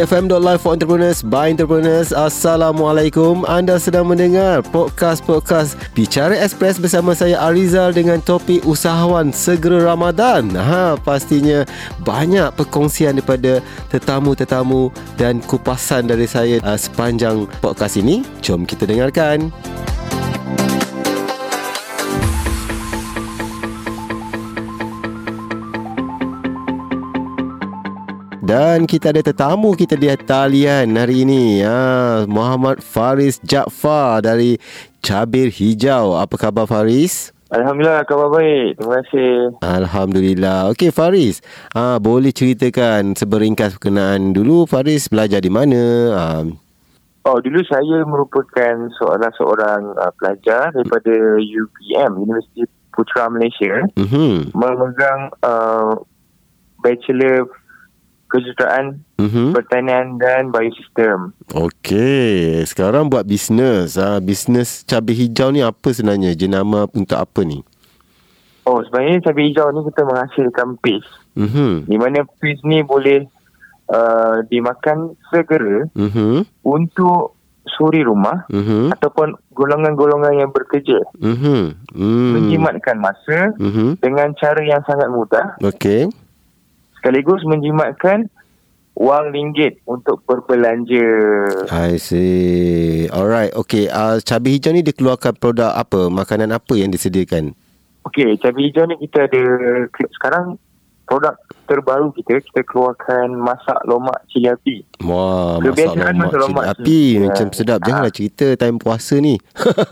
EFM.live for entrepreneurs by entrepreneurs. Assalamualaikum. Anda sedang mendengar podcast-podcast Bicara Express bersama saya Arizal dengan topik usahawan segera Ramadan. Ha, pastinya banyak perkongsian daripada tetamu-tetamu dan kupasan dari saya uh, sepanjang podcast ini. Jom kita dengarkan. Dan kita ada tetamu kita di talian hari ini ha, Muhammad Faris Jaafar dari Cabir Hijau Apa khabar Faris? Alhamdulillah khabar baik. Terima kasih. Alhamdulillah. Okey Faris, ha, boleh ceritakan seberingkas berkenaan dulu Faris belajar di mana? Ha. Oh, dulu saya merupakan seorang seorang uh, pelajar daripada UPM, Universiti Putra Malaysia. Mhm. Memegang uh, Bachelor Kejuruteraan Mhm. Pertanian dan Biosistem. Okey, sekarang buat bisnes. Ha, bisnes cabai hijau ni apa sebenarnya? Jenama untuk apa ni? Oh, sebenarnya cabai hijau ni kita menghasilkan paste. Mhm. Di mana paste ni boleh uh, dimakan segera Mhm. untuk suri rumah Mhm. ataupun golongan-golongan yang bekerja. Mhm. Hmm. Menjimatkan masa Mhm. dengan cara yang sangat mudah Okey. Sekaligus menjimatkan wang ringgit untuk berbelanja. I see. Alright. Okay. Uh, cabai hijau ni dia keluarkan produk apa? Makanan apa yang disediakan? Okey, cabai hijau ni kita ada sekarang produk terbaru kita kita keluarkan masak lomak cili api. Wah, masak Kebiasaan lemak masak cili api. cili. Macam sedap. Janganlah Ah. cerita time puasa ni.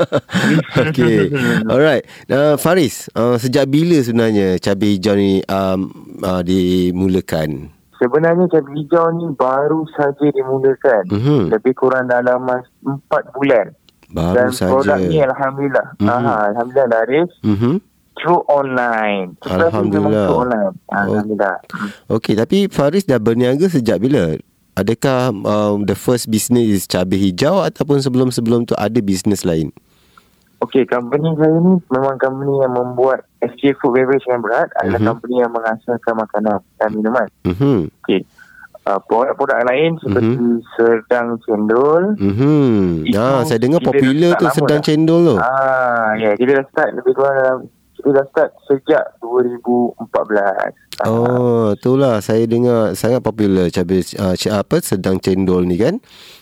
okay. Alright. Uh, Faris, uh, sejak bila sebenarnya cabai hijau ni um, uh, dimulakan? Sebenarnya cabai hijau ni baru saja dimulakan. Mhm. Lebih kurang dalam masa 4 bulan. Baru Dan saja. produk ni alhamdulillah. Mhm. Aha, alhamdulillah laris Mhm. Through online. Kita Alhamdulillah. through online. Alhamdulillah. Okey, tapi Faris dah berniaga sejak bila? Adakah um, the first business is cabai hijau ataupun sebelum-sebelum tu ada bisnes lain? Okey, company saya ni memang company yang membuat SJ Food Beverage yang berat adalah Mhm. company yang menghasilkan makanan dan minuman. Mhm. Okey. Uh, produk-produk lain seperti Mhm. sedang cendol. Mhm. Itu Ah, saya dengar popular tu sedang dah. cendol tu. Ah, ya, kita dah start lebih kurang dalam kita dah start sejak 2014. Ah, Oh, itulah saya dengar sangat popular cabai uh, apa sedang cendol ni kan.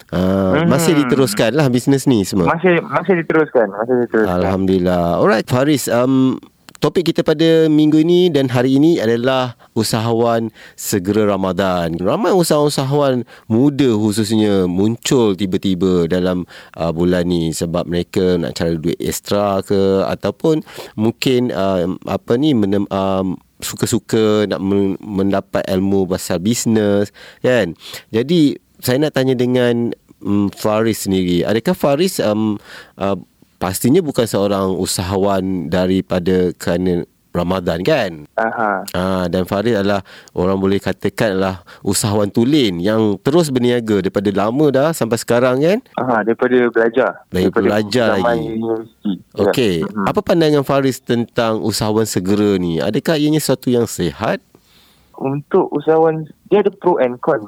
Uh, Mhm. Masih diteruskan lah bisnes ni semua. masih masih diteruskan, masih diteruskan. Alhamdulillah. Alright, Faris. Um, topik kita pada minggu ini dan hari ini adalah usahawan segera Ramadan. Ramai usahawan-usahawan muda khususnya muncul tiba-tiba dalam uh, bulan ni sebab mereka nak cari duit ekstra ke ataupun mungkin uh, apa ni menem, um, suka-suka nak men- mendapat ilmu pasal bisnes kan. Jadi saya nak tanya dengan um, Faris sendiri. Adakah Faris um, uh, pastinya bukan seorang usahawan daripada kerana Ramadan kan? Aha. Ha, dan Faris adalah orang boleh katakan adalah usahawan tulen yang terus berniaga daripada lama dah sampai sekarang kan? Aha, daripada belajar. Dari daripada belajar lagi. Universiti. Okey, Ya. Apa pandangan Faris tentang usahawan segera ni? Adakah ianya sesuatu yang sihat? Untuk usahawan dia ada pro and con.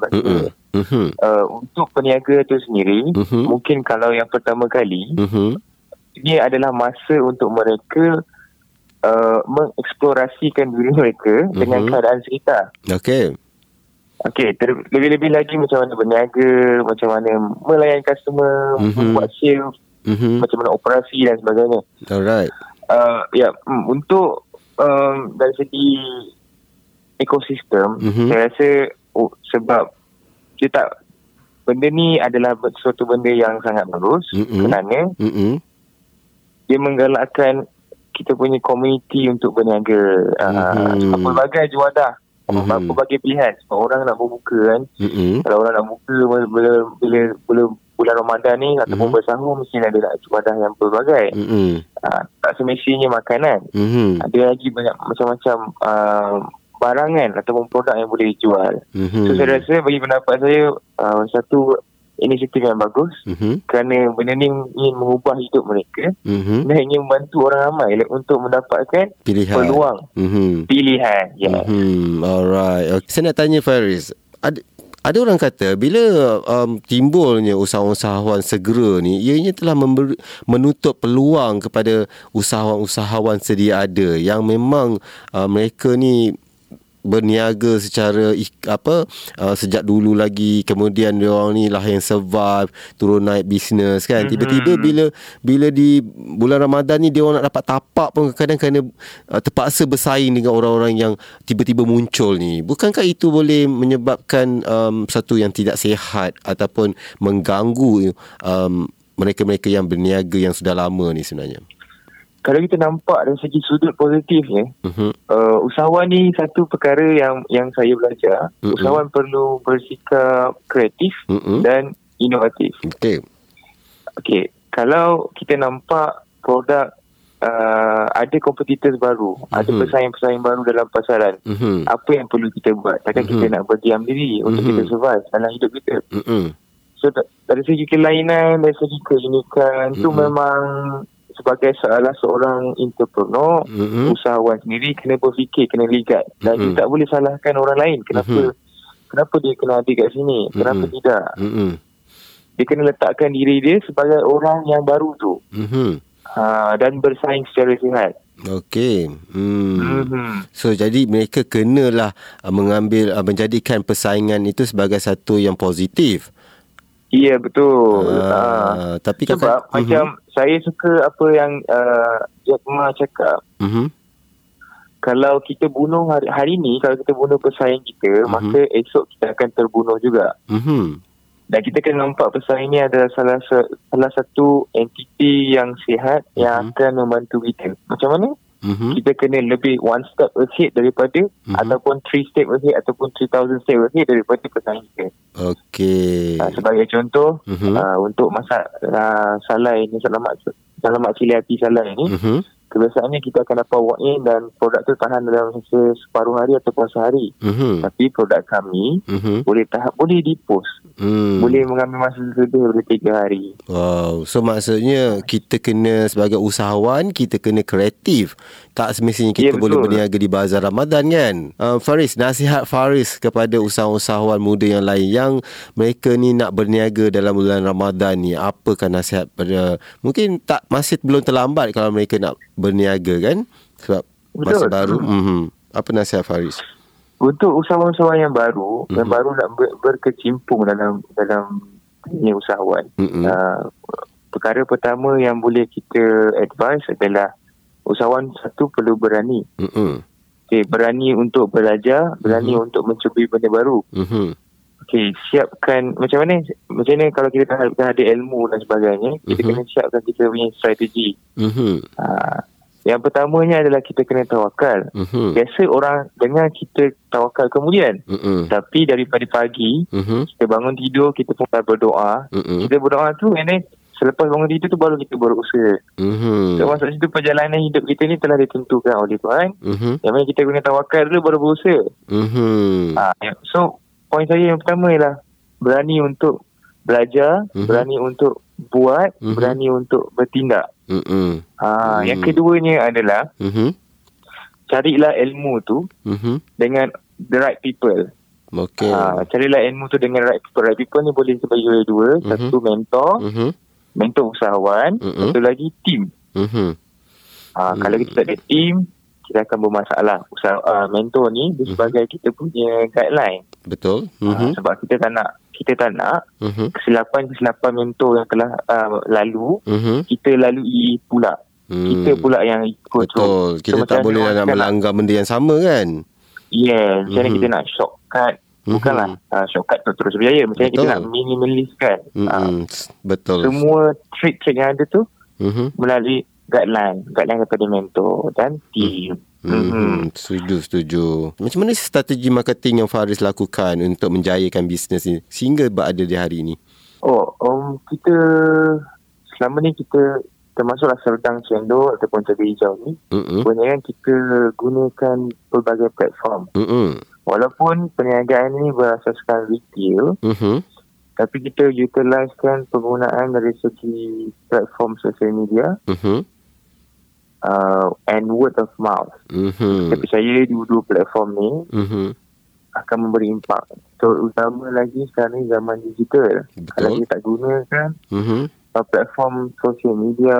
Mhm. Uh, untuk peniaga itu sendiri, Mhm. mungkin kalau yang pertama kali, Mhm. Ini adalah masa untuk mereka uh, mengeksplorasikan diri mereka Mhm. dengan keadaan sekitar. Okey. Okey, ter- lebih-lebih lagi macam mana berniaga, macam mana melayan customer, Mhm. buat sales, Mhm. macam mana operasi dan sebagainya. Alright. Uh, ya, mm, untuk um, dari segi ekosistem, Mhm. saya rasa oh, sebab dia tak benda ni adalah suatu benda yang sangat bagus Mhm. kerana Mhm. Dia menggalakkan kita punya komuniti untuk berniaga. Mhm. Uh, pelbagai juadah, Mhm. mm pelbagai pilihan. Sebab orang nak berbuka kan. Mhm. Kalau orang nak buka bila bila, bila, bulan Ramadan ni ataupun Mhm. bersahur mesti ada nak juadah yang pelbagai. Mhm. Uh, tak semestinya makanan. Mhm. Ada lagi banyak macam-macam uh, barangan ataupun produk yang boleh dijual. Mhm. So saya rasa bagi pendapat saya uh, satu inisiatif yang bagus Mhm. kerana benda ni ingin mengubah hidup mereka Mhm. dan ingin membantu orang ramai untuk mendapatkan Pilihan. peluang Mhm. pilihan. Ya. Mhm. Alright. Okay. Saya nak tanya Faris. Ada ada orang kata bila um, timbulnya usahawan-usahawan segera ni ianya telah memberi, menutup peluang kepada usahawan-usahawan sedia ada yang memang uh, mereka ni berniaga secara apa uh, sejak dulu lagi. Kemudian dia orang ni lah yang survive turun naik bisnes kan. Mm-hmm. tiba-tiba bila bila di bulan Ramadan ni dia orang nak dapat tapak pun kadang kadang uh, terpaksa bersaing dengan orang-orang yang tiba-tiba muncul ni. Bukankah itu boleh menyebabkan um, satu yang tidak sihat ataupun mengganggu um, mereka-mereka yang berniaga yang sudah lama ni sebenarnya kalau kita nampak dari segi sudut positifnya, uh-huh. uh, usahawan ni satu perkara yang yang saya belajar, uh-huh. usahawan perlu bersikap kreatif uh-huh. dan inovatif. Okey. Okey, kalau kita nampak produk uh, ada kompetitor baru, uh-huh. ada pesaing-pesaing baru dalam pasaran, uh-huh. apa yang perlu kita buat? Takkan uh-huh. kita nak berdiam diri untuk uh-huh. kita survive dalam hidup kita? Uh-huh. So dari segi kelainan, dari segi keunikan, uh-huh. tu memang sebagai salah seorang entrepreneur, mm-hmm. usahawan sendiri kena berfikir, kena ligat dan mm-hmm. tak boleh salahkan orang lain. Kenapa mm-hmm. kenapa dia kena ada kat sini? Mm-hmm. Kenapa tidak? Mm-hmm. Dia kena letakkan diri dia sebagai orang yang baru tu. Mm-hmm. Ha, dan bersaing secara sihat. Okey. Hmm. Mm-hmm. So jadi mereka kenalah uh, mengambil uh, menjadikan persaingan itu sebagai satu yang positif. Ya betul. Uh, uh, tapi sebab kakak, macam uh-huh. Saya suka apa yang uh, Jack Ma cakap. Uh-huh. Kalau kita bunuh hari, hari ni kalau kita bunuh pesaing kita, uh-huh. maka esok kita akan terbunuh juga. Uh-huh. Dan kita kena nampak pesaing ni adalah salah salah satu entiti yang sihat uh-huh. yang akan membantu kita. Macam mana? Mm-hmm. kita kena lebih one step ahead daripada mm-hmm. ataupun three step ahead ataupun 3000 step ahead daripada pesaing kita. Okey. Uh, sebagai contoh mm-hmm. uh, untuk masak uh, salai ni selamat selamat cili api salai ni mm-hmm kebiasaannya kita akan dapat walk in dan produk tu tahan dalam masa separuh hari ataupun sehari. Mm-hmm. Tapi produk kami mm-hmm. boleh tahap boleh dipost. Mm. Boleh mengambil masa lebih daripada tiga hari. Wow. So maksudnya kita kena sebagai usahawan kita kena kreatif. Tak semestinya kita ya, boleh berniaga di bazar Ramadan kan. Uh, Faris, nasihat Faris kepada usahawan-usahawan muda yang lain yang mereka ni nak berniaga dalam bulan Ramadan ni. Apakah nasihat pada mungkin tak masih belum terlambat kalau mereka nak berniaga kan sebab Betul. masih baru mm-hmm. apa nasihat Faris untuk usahawan-usahawan yang baru mm-hmm. yang baru nak ber- berkecimpung dalam dalam dunia usahawan mm-hmm. uh, perkara pertama yang boleh kita advise adalah usahawan satu perlu berani mm-hmm. okay, berani untuk belajar berani mm-hmm. untuk mencuba benda baru mm-hmm. Okay, siapkan macam mana macam mana kalau kita dah, dah ada ilmu dan sebagainya kita uh-huh. kena siapkan kita punya strategi uh-huh. uh, yang pertamanya adalah kita kena tawakal uh-huh. biasa orang dengar kita tawakal kemudian uh-huh. tapi daripada pagi uh-huh. kita bangun tidur kita pun berdoa uh-huh. kita berdoa tu ini selepas bangun tidur tu baru kita berusaha uh-huh. so maksud itu perjalanan hidup kita ni telah ditentukan oleh Tuhan uh-huh. yang mana kita kena tawakal dulu baru berusaha uh-huh. uh, so poin saya yang pertama ialah berani untuk belajar, mm-hmm. berani untuk buat, mm-hmm. berani untuk bertindak. Mm-hmm. Ha, mm-hmm. Yang keduanya adalah mm-hmm. carilah ilmu tu mm-hmm. dengan the right people. Okay. Ha, carilah ilmu tu dengan right people. Right people ni boleh sebagai dua. Mm-hmm. Satu mentor, mm-hmm. mentor usahawan. Mm-hmm. Satu lagi team. Mm-hmm. Ha, mm-hmm. Kalau kita tak ada team, kita akan bermasalah. Usaha, uh, mentor ni dia mhm. sebagai mm-hmm. kita punya guideline. Betul. Mm-hmm. Uh, sebab kita tak nak kita tak nak mm-hmm. kesilapan-kesilapan mentor yang telah uh, lalu mm-hmm. kita lalui pula. Mm. Kita pula yang ikut. Betul. Kita so, tak boleh nak melanggar benda yang sama kan? Yeah. Macam mm-hmm. kita nak shortcut. Mm-hmm. Bukanlah uh, shortcut tu terus berjaya. Macam kita nak minimalistkan. Mm-hmm. Uh, Betul. Semua trik-trik yang ada tu mm-hmm. melalui guideline guideline daripada mentor dan team hmm. Hmm. Setuju, setuju. Macam mana strategi marketing yang Faris lakukan untuk menjayakan bisnes ini sehingga berada di hari ini? Oh, um, kita selama ni kita termasuklah Serdang Cendol ataupun Cabai Hijau ni mm-hmm. kebanyakan kita gunakan pelbagai platform. Mm-hmm. Walaupun perniagaan ini berasaskan retail, mm-hmm. tapi kita utilisekan penggunaan dari segi platform social media mm-hmm uh, and word of mouth. Mm-hmm. Saya percaya dua-dua platform ni mm-hmm. akan memberi impak Terutama lagi sekarang ni zaman digital. Betul. Kalau kita tak gunakan Mhm. uh, platform sosial media,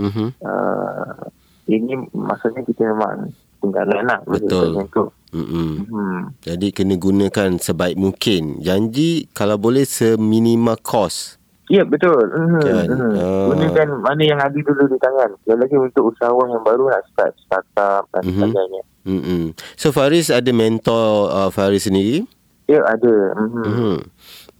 Mhm. uh, ini maksudnya kita memang tinggalan lah. Betul. Mhm. Hmm. Jadi kena gunakan sebaik mungkin. Janji kalau boleh seminima kos. Ya betul. Hmm. Kan? Hmm. Ah. Gunakan mana yang ada dulu di tangan. Sekali lagi untuk usahawan yang baru nak start startup dan Mhm. sebagainya. Mhm. So Faris ada mentor uh, Faris sendiri? Ya ada. Hmm. Mhm.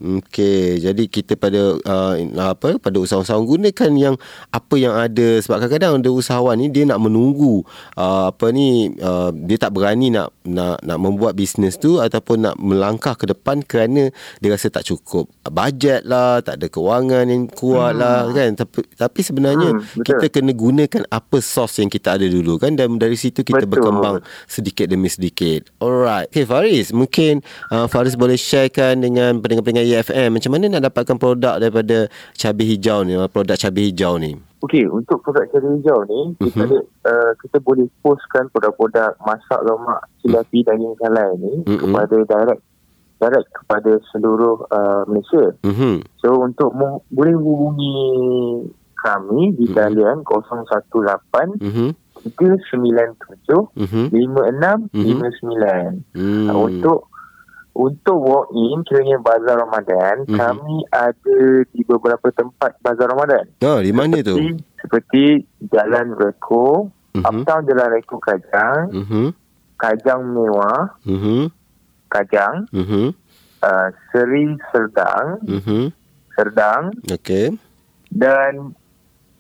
Okey, jadi kita pada uh, apa pada usahawan-usahawan gunakan yang apa yang ada sebab kadang-kadang ada usahawan ni dia nak menunggu uh, apa ni uh, dia tak berani nak nak nak membuat bisnes tu ataupun nak melangkah ke depan kerana dia rasa tak cukup bajet lah, tak ada kewangan yang kuat hmm. lah kan tapi tapi sebenarnya Hmm, betul. kita kena gunakan apa sos yang kita ada dulu kan dan dari situ kita Betul. berkembang sedikit demi sedikit. Alright. Okay Faris, mungkin uh, Faris boleh sharekan dengan pendengar-pendengar EFM macam mana nak dapatkan produk daripada cabai hijau ni, produk cabai hijau ni. Okey, untuk produk cabai hijau ni, kita, Mhm. ada, uh, kita boleh postkan produk-produk masak lemak cilapi daging kalai ni Mhm. kepada direct direct kepada seluruh uh, Malaysia. Mhm. So untuk mu- boleh hubungi kami di Mhm. talian 018 Mhm. 397 Mhm. 5659. Hmm. Uh, Untuk untuk walk in kiranya bazar Ramadan, Mhm. kami ada di beberapa tempat bazar Ramadan. Oh, di mana tu? Seperti, seperti Jalan Reko, Mhm. Uptown Jalan Reko Kajang, Mhm. Kajang Mewah, Mhm. Kajang, Mhm. uh, Seri Serdang, Mhm. Serdang Okey. dan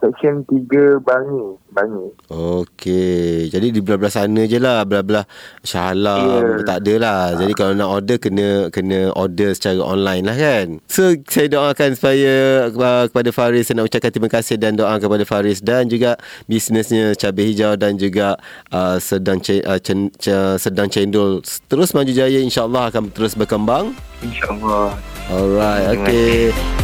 Seksyen 3 Bangi. Bangi. Okey. Jadi di belah-belah sana je lah. Belah-belah Shah Alam. Ya. Tak ada lah. Jadi kalau nak order, kena kena order secara online lah kan. So, saya doakan supaya uh, kepada Faris, saya nak ucapkan terima kasih dan doa kepada Faris dan juga bisnesnya Cabai Hijau dan juga uh, sedang ce, uh, cen, ce, sedang cendol terus maju jaya insyaAllah akan terus berkembang. InsyaAllah. Alright, Terima okay.